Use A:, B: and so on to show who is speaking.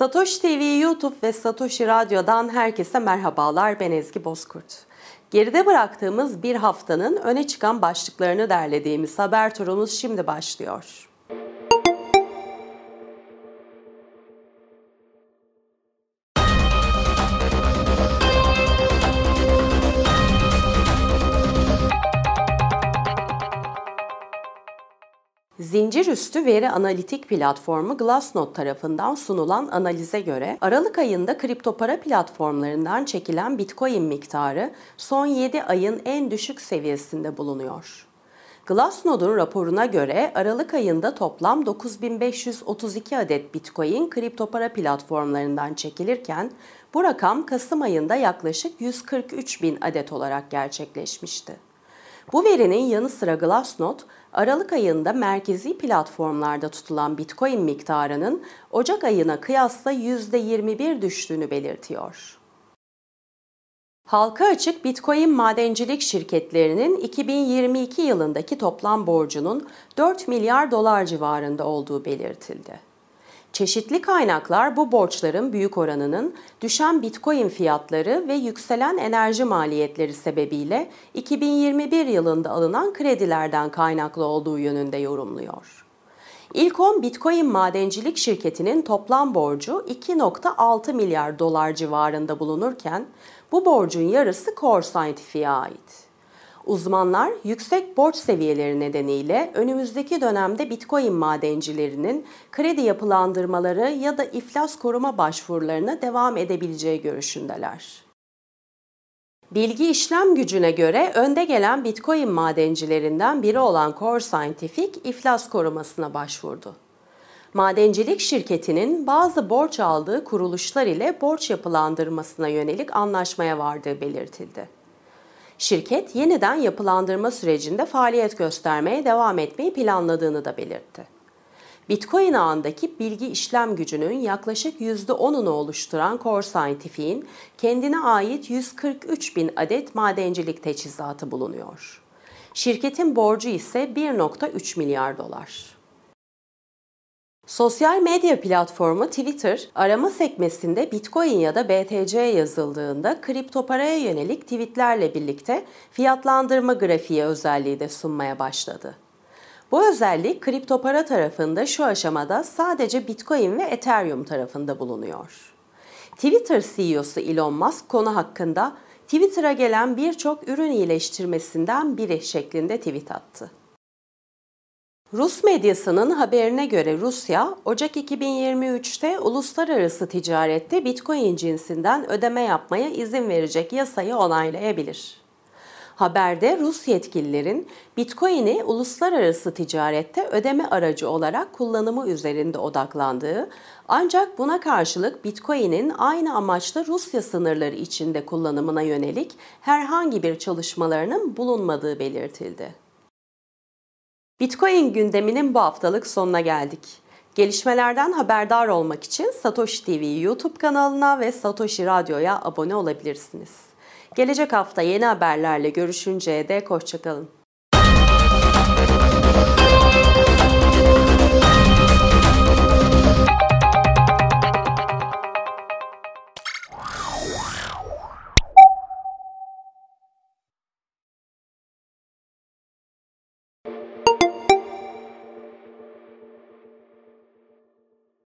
A: Satoshi TV YouTube ve Satoshi Radyo'dan herkese merhabalar. Ben Ezgi Bozkurt. Geride bıraktığımız bir haftanın öne çıkan başlıklarını derlediğimiz haber turumuz şimdi başlıyor. Zincir üstü veri analitik platformu Glassnode tarafından sunulan analize göre Aralık ayında kripto para platformlarından çekilen Bitcoin miktarı son 7 ayın en düşük seviyesinde bulunuyor. Glassnode'un raporuna göre Aralık ayında toplam 9532 adet Bitcoin kripto para platformlarından çekilirken bu rakam Kasım ayında yaklaşık 143 bin adet olarak gerçekleşmişti. Bu verinin yanı sıra Glassnode, Aralık ayında merkezi platformlarda tutulan Bitcoin miktarının Ocak ayına kıyasla %21 düştüğünü belirtiyor. Halka açık Bitcoin madencilik şirketlerinin 2022 yılındaki toplam borcunun 4 milyar dolar civarında olduğu belirtildi. Çeşitli kaynaklar bu borçların büyük oranının düşen Bitcoin fiyatları ve yükselen enerji maliyetleri sebebiyle 2021 yılında alınan kredilerden kaynaklı olduğu yönünde yorumluyor. İlk 10 Bitcoin madencilik şirketinin toplam borcu 2.6 milyar dolar civarında bulunurken bu borcun yarısı Core Scientific'e ait. Uzmanlar yüksek borç seviyeleri nedeniyle önümüzdeki dönemde Bitcoin madencilerinin kredi yapılandırmaları ya da iflas koruma başvurularına devam edebileceği görüşündeler. Bilgi işlem gücüne göre önde gelen Bitcoin madencilerinden biri olan Core Scientific iflas korumasına başvurdu. Madencilik şirketinin bazı borç aldığı kuruluşlar ile borç yapılandırmasına yönelik anlaşmaya vardığı belirtildi. Şirket yeniden yapılandırma sürecinde faaliyet göstermeye devam etmeyi planladığını da belirtti. Bitcoin ağındaki bilgi işlem gücünün yaklaşık %10'unu oluşturan Core Scientific'in kendine ait 143 bin adet madencilik teçhizatı bulunuyor. Şirketin borcu ise 1.3 milyar dolar. Sosyal medya platformu Twitter, arama sekmesinde Bitcoin ya da BTC yazıldığında kripto paraya yönelik tweetlerle birlikte fiyatlandırma grafiği özelliği de sunmaya başladı. Bu özellik kripto para tarafında şu aşamada sadece Bitcoin ve Ethereum tarafında bulunuyor. Twitter CEO'su Elon Musk konu hakkında Twitter'a gelen birçok ürün iyileştirmesinden biri şeklinde tweet attı. Rus medyasının haberine göre Rusya, Ocak 2023'te uluslararası ticarette Bitcoin cinsinden ödeme yapmaya izin verecek yasayı onaylayabilir. Haberde Rus yetkililerin Bitcoin'i uluslararası ticarette ödeme aracı olarak kullanımı üzerinde odaklandığı, ancak buna karşılık Bitcoin'in aynı amaçla Rusya sınırları içinde kullanımına yönelik herhangi bir çalışmalarının bulunmadığı belirtildi. Bitcoin gündeminin bu haftalık sonuna geldik. Gelişmelerden haberdar olmak için Satoshi TV YouTube kanalına ve Satoshi Radyo'ya abone olabilirsiniz. Gelecek hafta yeni haberlerle görüşünceye dek hoşçakalın.